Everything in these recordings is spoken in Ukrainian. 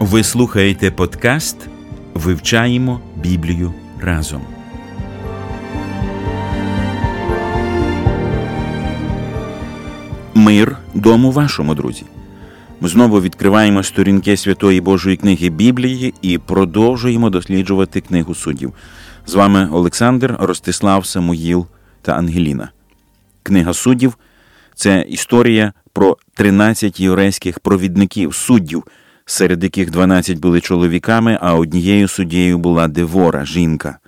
Ви слухаєте подкаст Вивчаємо Біблію разом. Мир дому вашому, друзі. Ми знову відкриваємо сторінки Святої Божої книги Біблії і продовжуємо досліджувати книгу суддів. З вами Олександр, Ростислав, Самуїл та Ангеліна. Книга суддів це історія про 13 єврейських провідників, суддів, серед яких 12 були чоловіками, а однією суддєю була Девора, жінка.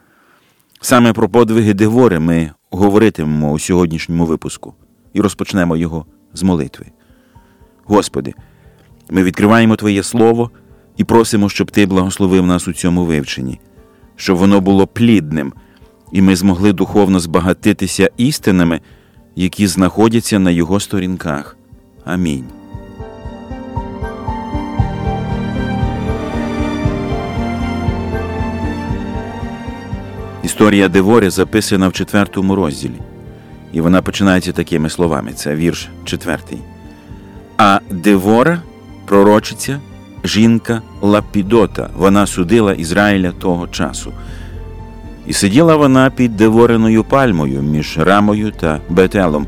Саме про подвиги Девори ми говоритимемо у сьогоднішньому випуску і розпочнемо його з молитви. Господи, ми відкриваємо Твоє Слово і просимо, щоб Ти благословив нас у цьому вивченні, щоб воно було плідним, і ми змогли духовно збагатитися істинами, які знаходяться на його сторінках. Амінь. Історія Деворі записана в четвертому розділі, і вона починається такими словами: це вірш четвертий. А Девора, пророчиця, жінка Лапідота, вона судила Ізраїля того часу. І сиділа вона під Девориною пальмою між Рамою та Бетелом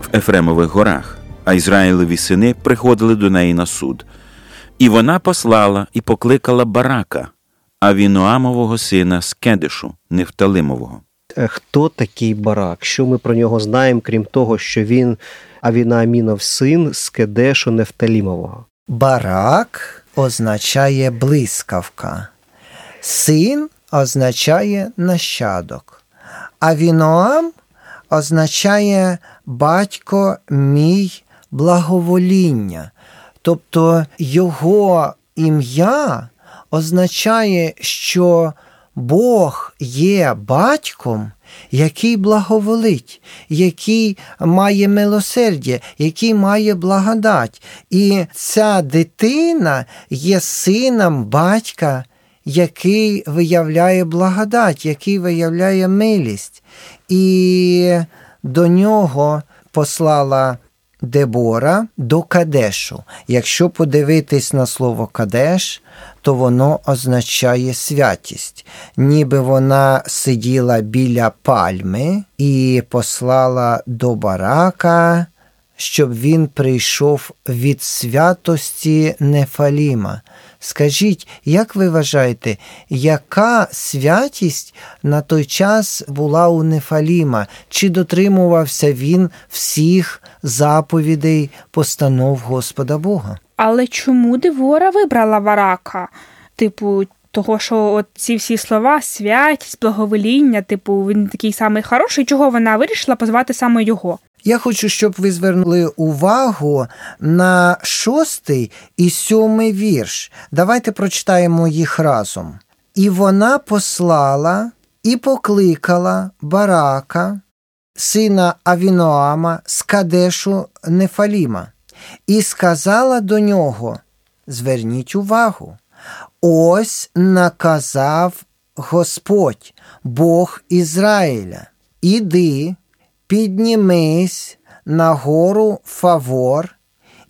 в Ефремових горах, а Ізраїлеві сини приходили до неї на суд. І вона послала і покликала барака, Авіноамового сина з Кедишу, Нефталимового. Е, Хто такий барак? Що ми про нього знаємо, крім того, що він Авінаамінов син з Кедешу Нефталімового? Барак означає блискавка, син означає нащадок, а Віноам означає батько мій благовоління. Тобто його ім'я означає, що Бог є батьком, який благоволить, який має милосердя, який має благодать. І ця дитина є сином батька, який виявляє благодать, який виявляє милість. І до нього послала Дебора до Кадешу. Якщо подивитись на слово Кадеш, то воно означає святість, ніби вона сиділа біля пальми і послала до барака, щоб він прийшов від святості Нефаліма. Скажіть, як ви вважаєте, яка святість на той час була у Нефаліма? Чи дотримувався він всіх заповідей постанов Господа Бога? Але чому Девора вибрала Варака? Типу, того, що от ці всі слова, святість, благовоління, типу, він такий самий хороший, чого вона вирішила позвати саме його? Я хочу, щоб ви звернули увагу на шостий і сьомий вірш. Давайте прочитаємо їх разом. І вона послала і покликала Барака, сина Авіноама з Кадешу Нефаліма, і сказала до нього: Зверніть увагу, ось наказав Господь, Бог Ізраїля, іди піднімись на гору Фавор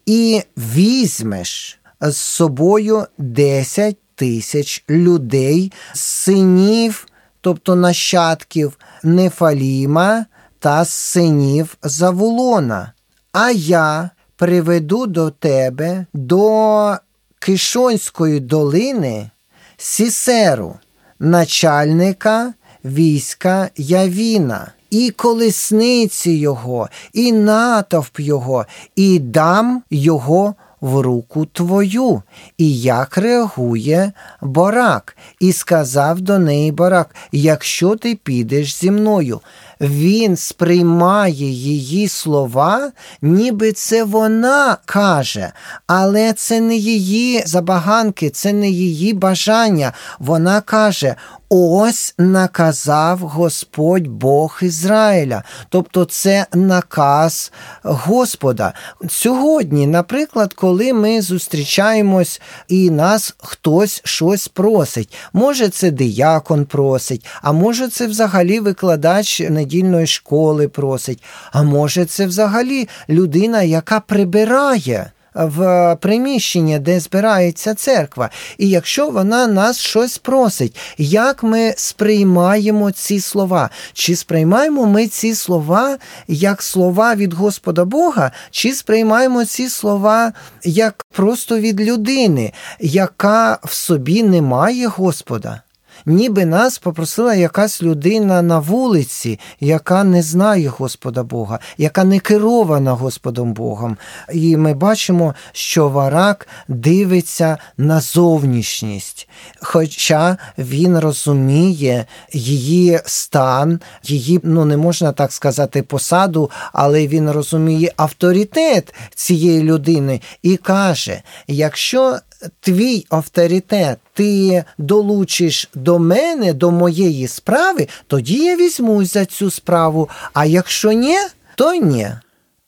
і візьмеш з собою 10 тисяч людей, синів, тобто нащадків Нефаліма та синів Завулона. А я приведу до тебе до Кишонської долини Сісеру, начальника війська Явіна і колесниці його, і натовп його, і дам його в руку твою. І як реагує барак, і сказав до неї барак: Якщо ти підеш зі мною, він сприймає її слова, ніби це вона каже, але це не її забаганки, це не її бажання. Вона каже: Ось наказав Господь Бог Ізраїля. Тобто це наказ Господа. Сьогодні, наприклад, коли ми зустрічаємось і нас хтось щось просить, може це диякон просить, а може це взагалі викладач недільної школи просить, а може це взагалі людина, яка прибирає в приміщення, де збирається церква. І якщо вона нас щось просить, як ми сприймаємо ці слова? Чи сприймаємо ми ці слова як слова від Господа Бога, чи сприймаємо ці слова як просто від людини, яка в собі не має Господа? Ніби нас попросила якась людина на вулиці, яка не знає Господа Бога, яка не керована Господом Богом. І ми бачимо, що варак дивиться на зовнішність, хоча він розуміє її стан, її, ну не можна так сказати, посаду, але він розуміє авторитет цієї людини і каже: якщо твій авторитет ти долучиш до мене, до моєї справи, тоді я візьмусь за цю справу. А якщо ні, то ні.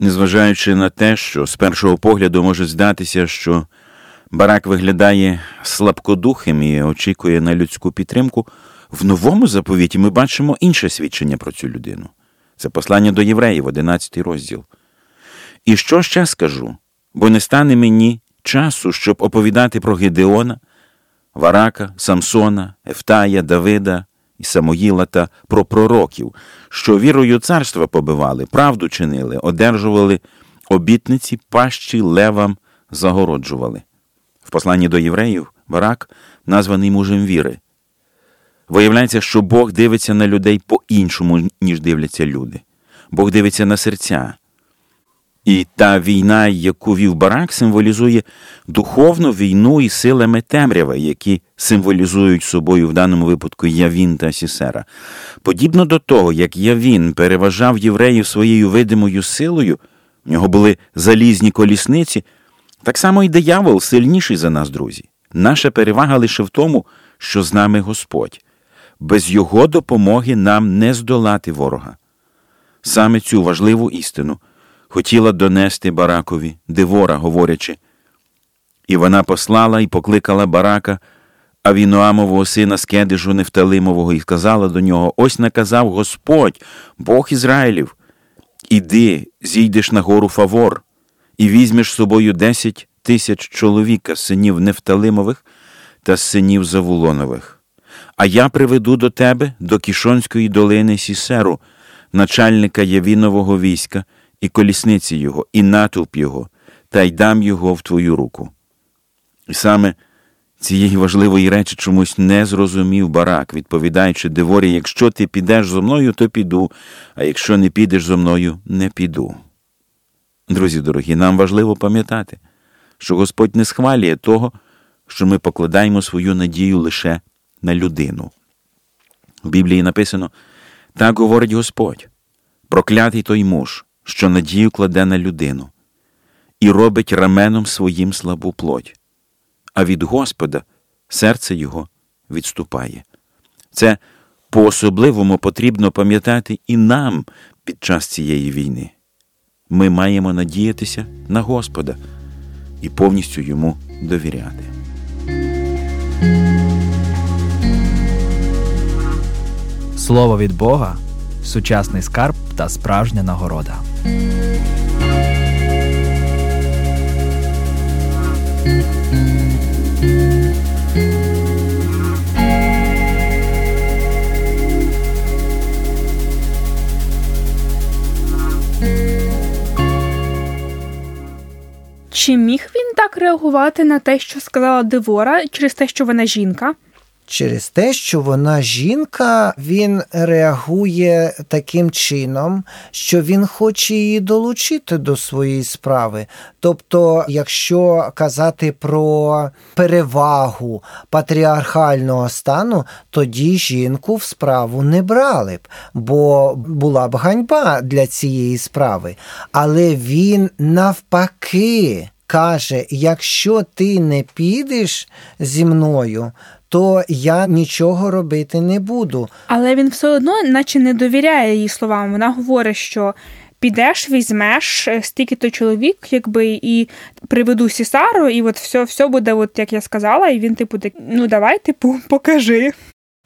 Незважаючи на те, що з першого погляду може здатися, що барак виглядає слабкодухим і очікує на людську підтримку, в новому заповіті ми бачимо інше свідчення про цю людину. Це послання до євреїв, 11 розділ. І що ще скажу? Бо не стане мені часу, щоб оповідати про Гедеона, Варака, Самсона, Ефтая, Давида і Самоїла та про пророків, що вірою царства побивали, правду чинили, одержували обітниці, пащі левам загороджували. В посланні до євреїв Варак названий мужем віри. Виявляється, що Бог дивиться на людей по-іншому, ніж дивляться люди. Бог дивиться на серця. І та війна, яку вів барак, символізує духовну війну і силами темряви, які символізують собою в даному випадку Явін та Сісера. Подібно до того, як Явін переважав євреїв своєю видимою силою, в нього були залізні колісниці, так само і диявол сильніший за нас, друзі. Наша перевага лише в тому, що з нами Господь. Без Його допомоги нам не здолати ворога. Саме цю важливу істину хотіла донести баракові, Девора, говорячи. І вона послала і покликала барака Авіноамового сина з Кедешу Нефталимового, і сказала до нього: Ось наказав Господь, Бог Ізраїлів. Іди, зійдеш на гору Фавор, і візьмеш з собою десять тисяч чоловіка, синів Нефталимових та синів Завулонових. А я приведу до тебе до Кішонської долини Сісеру, начальника Явінового війська і колісниці його, і натовп його, та й дам його в твою руку. І саме цієї важливої речі чомусь не зрозумів барак, відповідаючи Деворі, якщо ти підеш зо мною, то піду, а якщо не підеш зо мною, не піду. Друзі дорогі, нам важливо пам'ятати, що Господь не схвалює того, що ми покладаємо свою надію лише на людину. У Біблії написано так говорить Господь, проклятий той муж, що надію кладе на людину, і робить раменом своїм слабу плоть, а від Господа серце його відступає. Це по особливому потрібно пам'ятати і нам під час цієї війни. Ми маємо надіятися на Господа і повністю йому довіряти. Слово від Бога сучасний скарб та справжня нагорода. Чи міг він так реагувати на те, що сказала Девора, через те, що вона жінка? Через те, що вона жінка, він реагує таким чином, що він хоче її долучити до своєї справи. Тобто, якщо казати про перевагу патріархального стану, тоді жінку в справу не брали б, бо була б ганьба для цієї справи. Але він навпаки каже: якщо ти не підеш зі мною, то я нічого робити не буду. Але він все одно, наче не довіряє її словам. Вона говорить, що підеш, візьмеш е, стільки-то чоловік, якби і приведу Сісару, і от все, все буде, от як я сказала, і він, типу, так, ну давай, типу, покажи.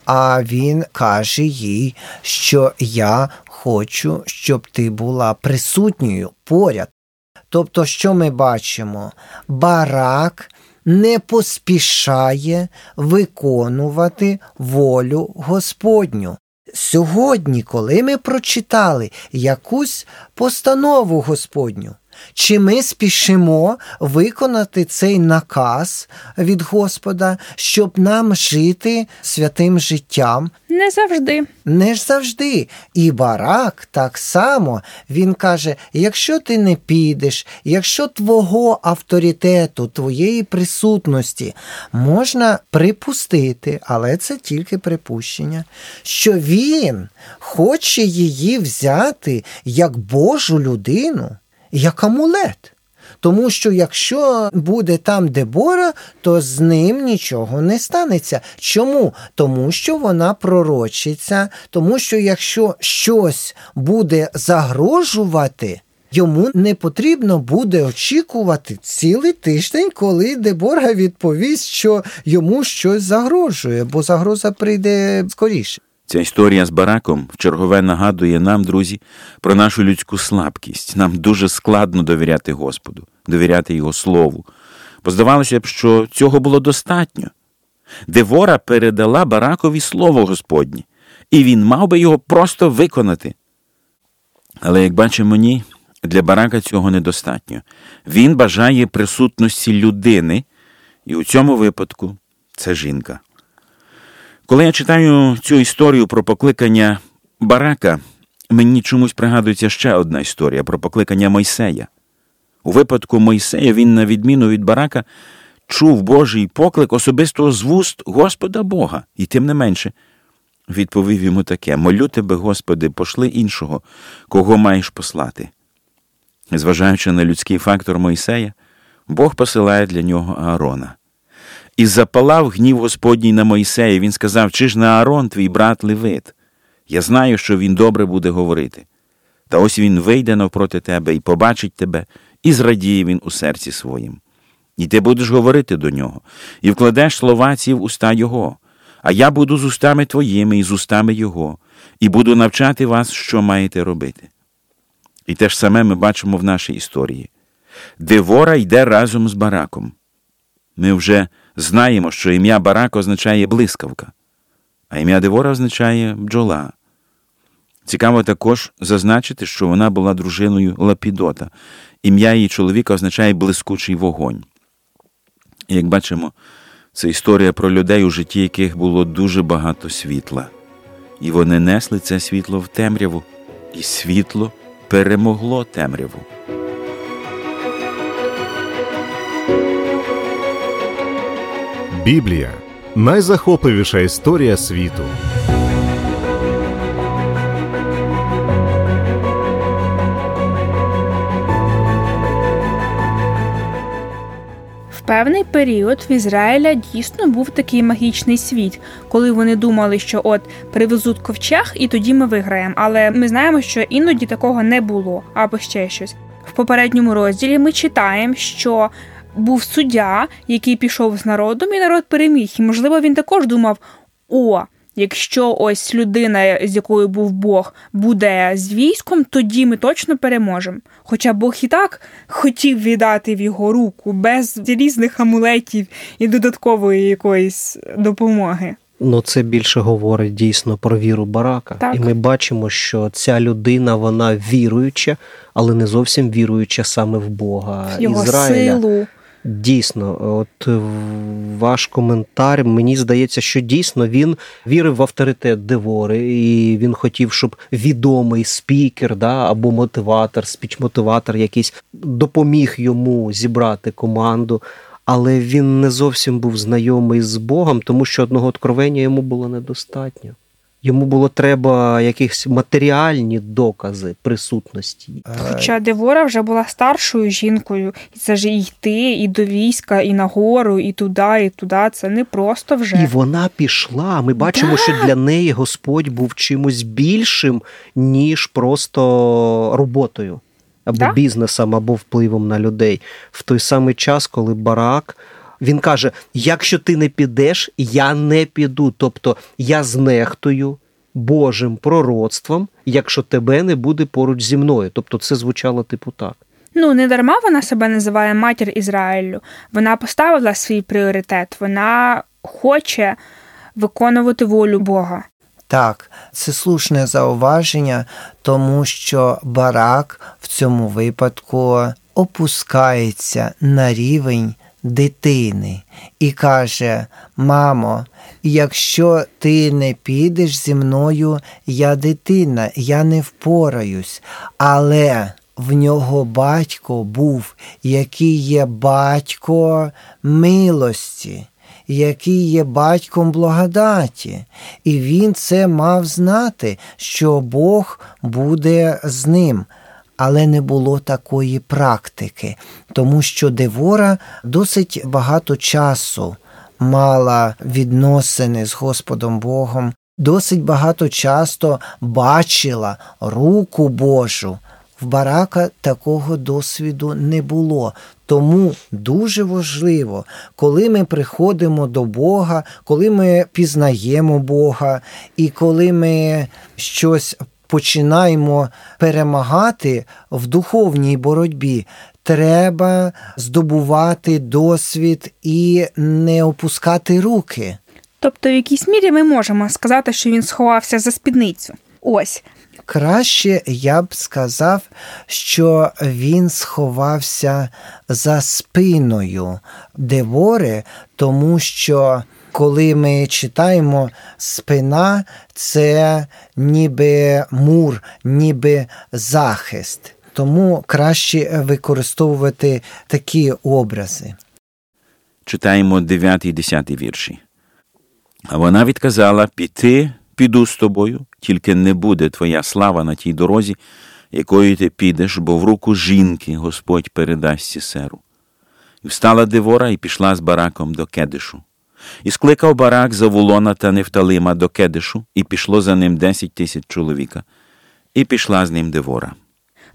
А він каже їй, що я хочу, щоб ти була присутньою поряд. Тобто, що ми бачимо? Барак не поспішає виконувати волю Господню. Сьогодні, коли ми прочитали якусь постанову Господню, чи ми спішимо виконати цей наказ від Господа, щоб нам жити святим життям? Не завжди. Не ж завжди. І барак так само він каже: якщо ти не підеш, якщо твого авторитету, твоєї присутності можна припустити, але це тільки припущення, що він хоче її взяти як Божу людину, як амулет. Тому що якщо буде там Дебора, то з ним нічого не станеться. Чому? Тому що вона пророчиться, тому що якщо щось буде загрожувати, йому не потрібно буде очікувати цілий тиждень, коли Дебора відповість, що йому щось загрожує, бо загроза прийде скоріше. Ця історія з бараком вчергове нагадує нам, друзі, про нашу людську слабкість. Нам дуже складно довіряти Господу, довіряти Його Слову. Бо здавалося б, що цього було достатньо. Девора передала баракові слово Господнє, і він мав би його просто виконати. Але, як бачимо, ні, для барака цього недостатньо. Він бажає присутності людини, і у цьому випадку це жінка. Коли я читаю цю історію про покликання барака, мені чомусь пригадується ще одна історія про покликання Мойсея. У випадку Мойсея він, на відміну від барака, чув Божий поклик особисто з вуст Господа Бога, і тим не менше відповів йому таке: Молю тебе, Господи, пошли іншого, кого маєш послати. Зважаючи на людський фактор Мойсея, Бог посилає для нього Аарона. І запалав гнів Господній на Мойсея. Він сказав: Чи ж не Аарон, твій брат Левит? Я знаю, що він добре буде говорити. Та ось він вийде навпроти тебе і побачить тебе, і зрадіє він у серці своїм. І ти будеш говорити до нього, і вкладеш слова ці в уста Його, а я буду з устами твоїми і з устами Його, і буду навчати вас, що маєте робити. І те ж саме ми бачимо в нашій історії. Девора йде разом з бараком. Ми вже знаємо, що ім'я Барак означає блискавка, а ім'я Девора означає бджола. Цікаво також зазначити, що вона була дружиною Лапідота. Ім'я її чоловіка означає блискучий вогонь. Як бачимо, це історія про людей, у житті яких було дуже багато світла. І вони несли це світло в темряву, і світло перемогло темряву. Біблія найзахопливіша історія світу. В певний період в Ізраїля дійсно був такий магічний світ, коли вони думали, що от привезуть ковчег, і тоді ми виграємо. Але ми знаємо, що іноді такого не було або ще щось. В попередньому розділі ми читаємо, що був суддя, який пішов з народом, і народ переміг. І можливо, він також думав: о. Якщо ось людина, з якою був Бог, буде з військом, тоді ми точно переможемо. Хоча Бог і так хотів віддати в його руку без різних амулетів і додаткової якоїсь допомоги. Ну, це більше говорить дійсно про віру барака. Так. І ми бачимо, що ця людина вона віруюча, але не зовсім віруюча саме в Бога Його Ізраїля. силу. Дійсно, от е, ваш коментар, мені здається, що дійсно він вірив в авторитет Девори, і він хотів, щоб відомий спікер да, або мотиватор, спіч-мотиватор якийсь допоміг йому зібрати команду. Але він не зовсім був знайомий з Богом, тому що одного откровення йому було недостатньо. Йому було треба якісь матеріальні докази присутності. Хоча Девора вже була старшою жінкою, і це ж і йти, і до війська, і на гору, і туди, і туди. Це не просто вже. І вона пішла. Ми бачимо, що для неї Господь був чимось більшим, ніж просто роботою або Так. бізнесом, або впливом на людей. В той самий час, коли Барак. Він каже: якщо ти не підеш, я не піду. Тобто я знехтую Божим пророцтвом, якщо тебе не буде поруч зі мною. Тобто це звучало типу так. Ну, не дарма вона себе називає матір Ізраїлю. Вона поставила свій пріоритет, вона хоче виконувати волю Бога. Так, це слушне зауваження, тому що барак в цьому випадку опускається на рівень дитини і каже: Мамо, якщо ти не підеш зі мною, я дитина, я не впораюсь. Але в нього батько був, який є батько милості який є батьком благодаті, і він це мав знати, що Бог буде з ним. Але не було такої практики, тому що Девора досить багато часу мала відносини з Господом Богом, досить багато часто бачила руку Божу. В барака такого досвіду не було. Тому дуже важливо, коли ми приходимо до Бога, коли ми пізнаємо Бога, і коли ми щось починаємо перемагати в духовній боротьбі, треба здобувати досвід і не опускати руки. Тобто, в якійсь мірі ми можемо сказати, що він сховався за спідницю. Ось. Краще я б сказав, що він сховався за спиною Девори, тому що коли ми читаємо спина, це ніби мур, ніби захист. Тому краще використовувати такі образи. Читаємо 9 і 10 вірші. А вона відказала: Піти, піду з тобою, тільки не буде твоя слава на тій дорозі, якою ти підеш, бо в руку жінки Господь передасть Сісеру. І встала Девора і пішла з бараком до Кедишу. І скликав барак Завулона та Нефталима до Кедишу, і пішло за ним десять тисяч чоловіка. І пішла з ним Девора.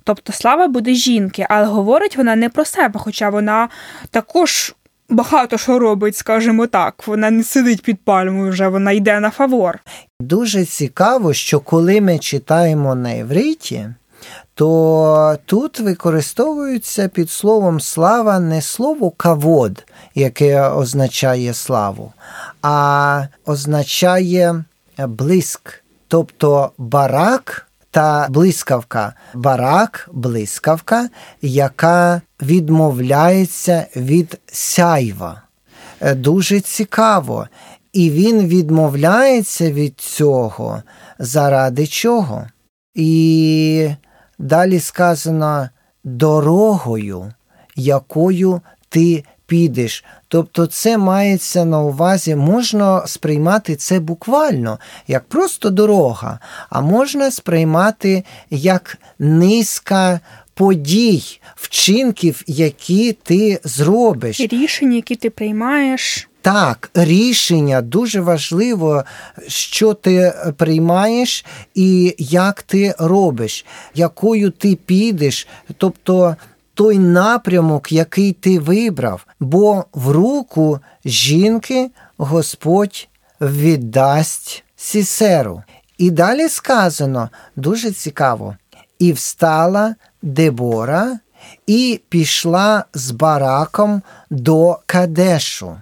Тобто слава буде жінки, але говорить вона не про себе, хоча вона також багато що робить, скажімо так. Вона не сидить під пальмою вже, вона йде на фавор. Дуже цікаво, що коли ми читаємо на івриті, то тут використовується під словом слава не слово кавод, яке означає славу, а означає блиск. Тобто барак та блискавка. Барак, блискавка, яка відмовляється від сяйва. Е, Дуже цікаво. І він відмовляється від цього. Заради чого? І далі сказано дорогою, якою ти підеш. Тобто це мається на увазі, можна сприймати це буквально, як просто дорога, а можна сприймати як низка подій, вчинків, які ти зробиш. Рішення, які ти приймаєш. Так, рішення дуже важливо, що ти приймаєш і як ти робиш, якою ти підеш, тобто той напрямок, який ти вибрав, бо в руку жінки Господь віддасть сісеру. І далі сказано дуже цікаво: і встала Дебора і пішла з бараком до Кадешу.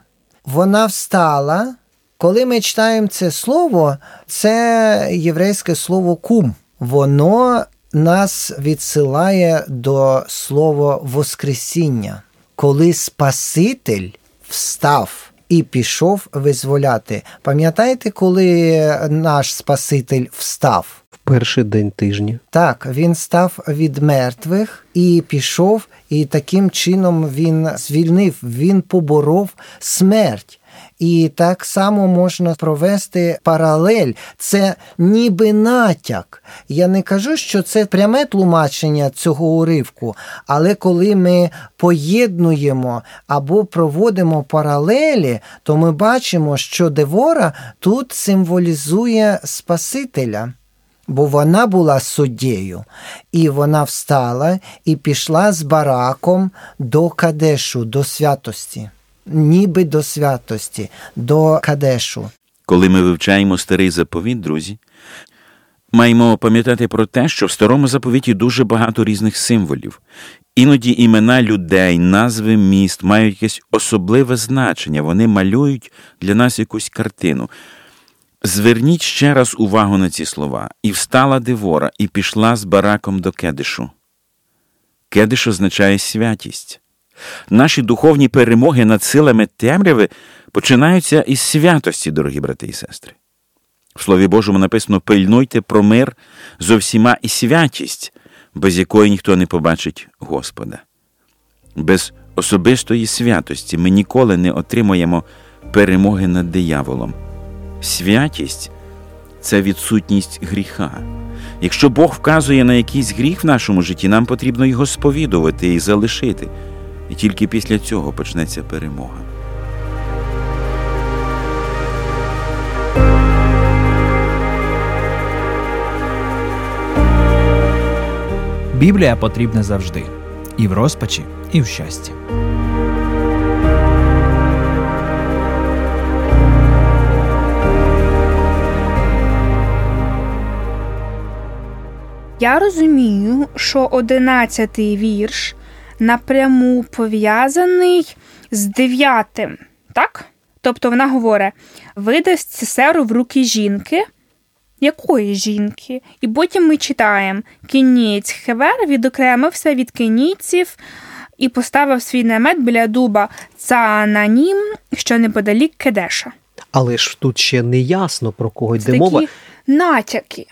Вона встала. Коли ми читаємо це слово, це єврейське слово кум. Воно нас відсилає до слова Воскресіння. коли Спаситель встав і пішов визволяти. Пам'ятаєте, коли наш Спаситель встав? В перший день тижня. Так, він став від мертвих і пішов, і таким чином він звільнив, він поборов смерть. І так само можна провести паралель. Це ніби натяк. Я не кажу, що це пряме тлумачення цього уривку, але коли ми поєднуємо або проводимо паралелі, то ми бачимо, що Девора тут символізує Спасителя. Бо вона була суддєю, і вона встала і пішла з бараком до Кадешу, до святості ніби до святості, до Кадешу. Коли ми вивчаємо старий заповіт, друзі, маємо пам'ятати про те, що в старому заповіті дуже багато різних символів. Іноді імена людей, назви міст мають якесь особливе значення, вони малюють для нас якусь картину. Зверніть ще раз увагу на ці слова. І встала Девора, і пішла з бараком до Кедишу. Кедиш означає святість. Наші духовні перемоги над силами темряви починаються із святості, дорогі брати і сестри. В Слові Божому написано пильнуйте про мир зо всіма і святість, без якої ніхто не побачить Господа. Без особистої святості ми ніколи не отримуємо перемоги над дияволом. Святість це відсутність гріха. Якщо Бог вказує на якийсь гріх в нашому житті, нам потрібно його сповідувати і залишити. І тільки після цього почнеться перемога. Біблія потрібна завжди і в розпачі, і в щасті. Я розумію, що одинадцятий вірш напряму пов'язаний з дев'ятим, так? Тобто вона говорить: видасть сесеру в руки жінки. Якої жінки? І потім ми читаємо: кінець Хевер відокремився від кенійців і поставив свій намет біля дуба Цаананім, що неподалік Кедеша. Але ж тут ще не ясно про кого йде мова. натяки.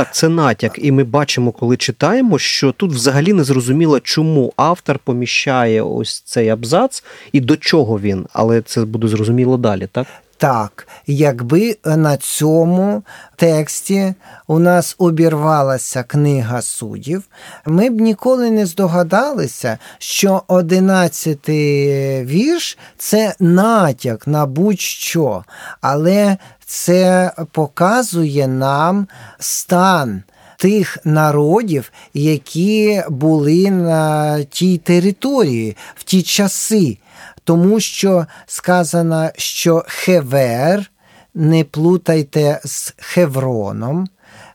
Так, це натяк, і ми бачимо, коли читаємо, що тут взагалі не зрозуміло, чому автор поміщає ось цей абзац і до чого він, але це буде зрозуміло далі, так? Так, якби на цьому тексті у нас обірвалася книга суддів, ми б ніколи не здогадалися, що одинадцятий вірш це натяк на будь-що, але це показує нам стан. Тих народів, які були на тій території в ті часи, тому що сказано, що Хевер, не плутайте з Хевроном,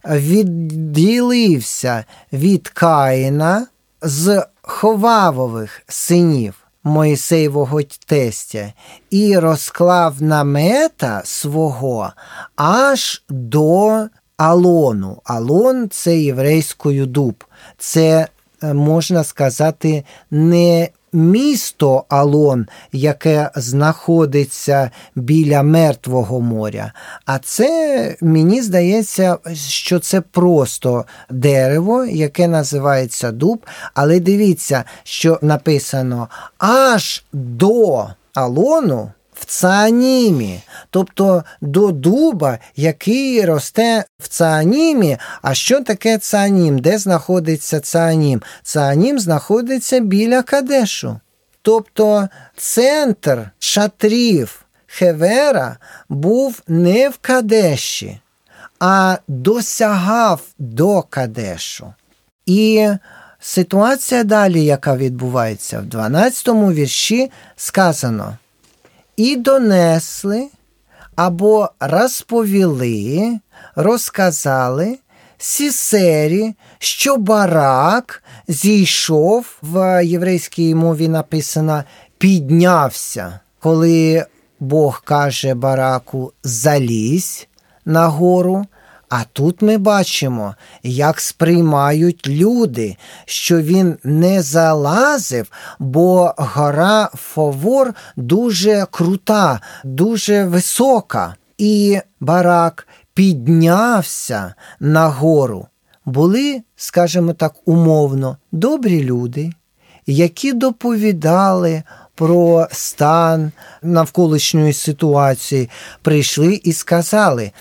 відділився від Каїна з Ховавових синів Моїсеєвого тестя і розклав намета свого аж до Алону. Алон це єврейською дуб. Це, можна сказати, не місто Алон, яке знаходиться біля Мертвого моря. А це мені здається, що це просто дерево, яке називається дуб. Але дивіться, що написано аж до Алону. В Цаанімі, тобто до дуба, який росте в Цаанімі. А що таке Цаанім? Де знаходиться Цаанім? Цаанім знаходиться біля Кадешу. Тобто центр шатрів Хевера був не в Кадеші, а досягав до Кадешу. І ситуація далі, яка відбувається в 12 му вірші, сказано і донесли або розповіли, розказали Сісері, що барак зійшов в єврейській мові написано піднявся, коли Бог каже бараку залізь на гору, А тут ми бачимо, як сприймають люди, що він не залазив, бо гора Фовор дуже крута, дуже висока. І барак піднявся на гору. Були, скажімо так, умовно, добрі люди, які доповідали про стан навколишньої ситуації, прийшли і сказали.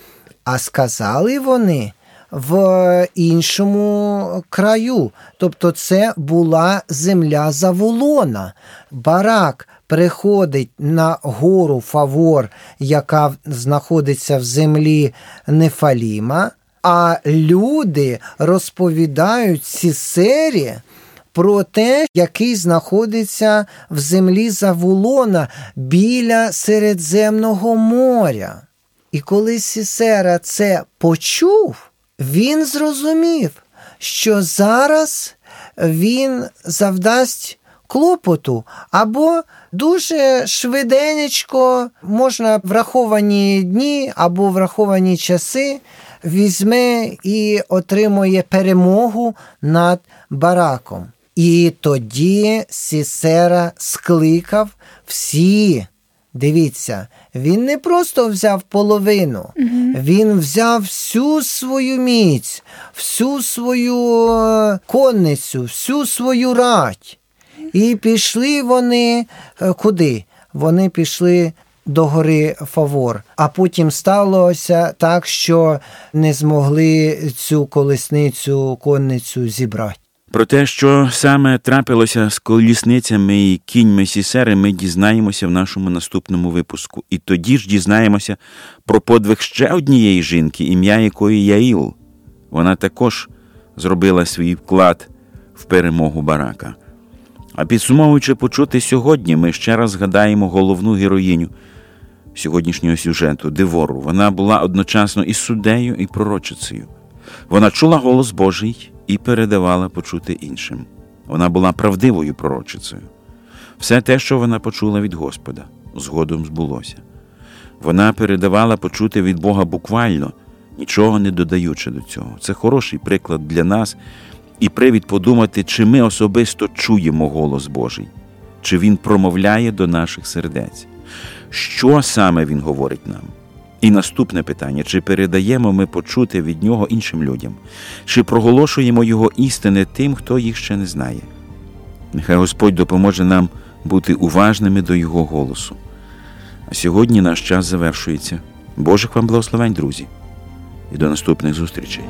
А сказали вони в іншому краю. Тобто, це була земля Завулона. Барак приходить на гору Фавор, яка знаходиться в землі Нефаліма. А люди розповідають Сісері про те, який знаходиться в землі Заволона біля Середземного моря. І коли Сісера це почув, він зрозумів, що зараз він завдасть клопоту або дуже швиденечко, можна враховані дні або враховані часи, візьме і отримує перемогу над бараком. І тоді Сісера скликав всі. Дивіться, він не просто взяв половину, він взяв всю свою міць, всю свою е, конницю, всю свою рать. І пішли вони е, куди? Вони пішли до гори Фавор, а потім сталося так, що не змогли цю колесницю, конницю зібрати. Про те, що саме трапилося з колісницями і кіньми Сісери, ми дізнаємося в нашому наступному випуску. І тоді ж дізнаємося про подвиг ще однієї жінки, ім'я якої Яїл. Вона також зробила свій вклад в перемогу барака. А підсумовуючи почути сьогодні, ми ще раз згадаємо головну героїню сьогоднішнього сюжету Девору. Вона була одночасно і суддею, і пророчицею. Вона чула голос Божий і передавала почути іншим. Вона була правдивою пророчицею. Все те, що вона почула від Господа, згодом збулося. Вона передавала почути від Бога буквально, нічого не додаючи до цього. Це хороший приклад для нас і привід подумати, чи ми особисто чуємо голос Божий, чи Він промовляє до наших сердець. Що саме Він говорить нам? І наступне питання: чи передаємо ми почути від нього іншим людям, чи проголошуємо його істини тим, хто їх ще не знає? Нехай Господь допоможе нам бути уважними до Його голосу. А сьогодні наш час завершується. Божих вам благословень, друзі, і до наступних зустрічей.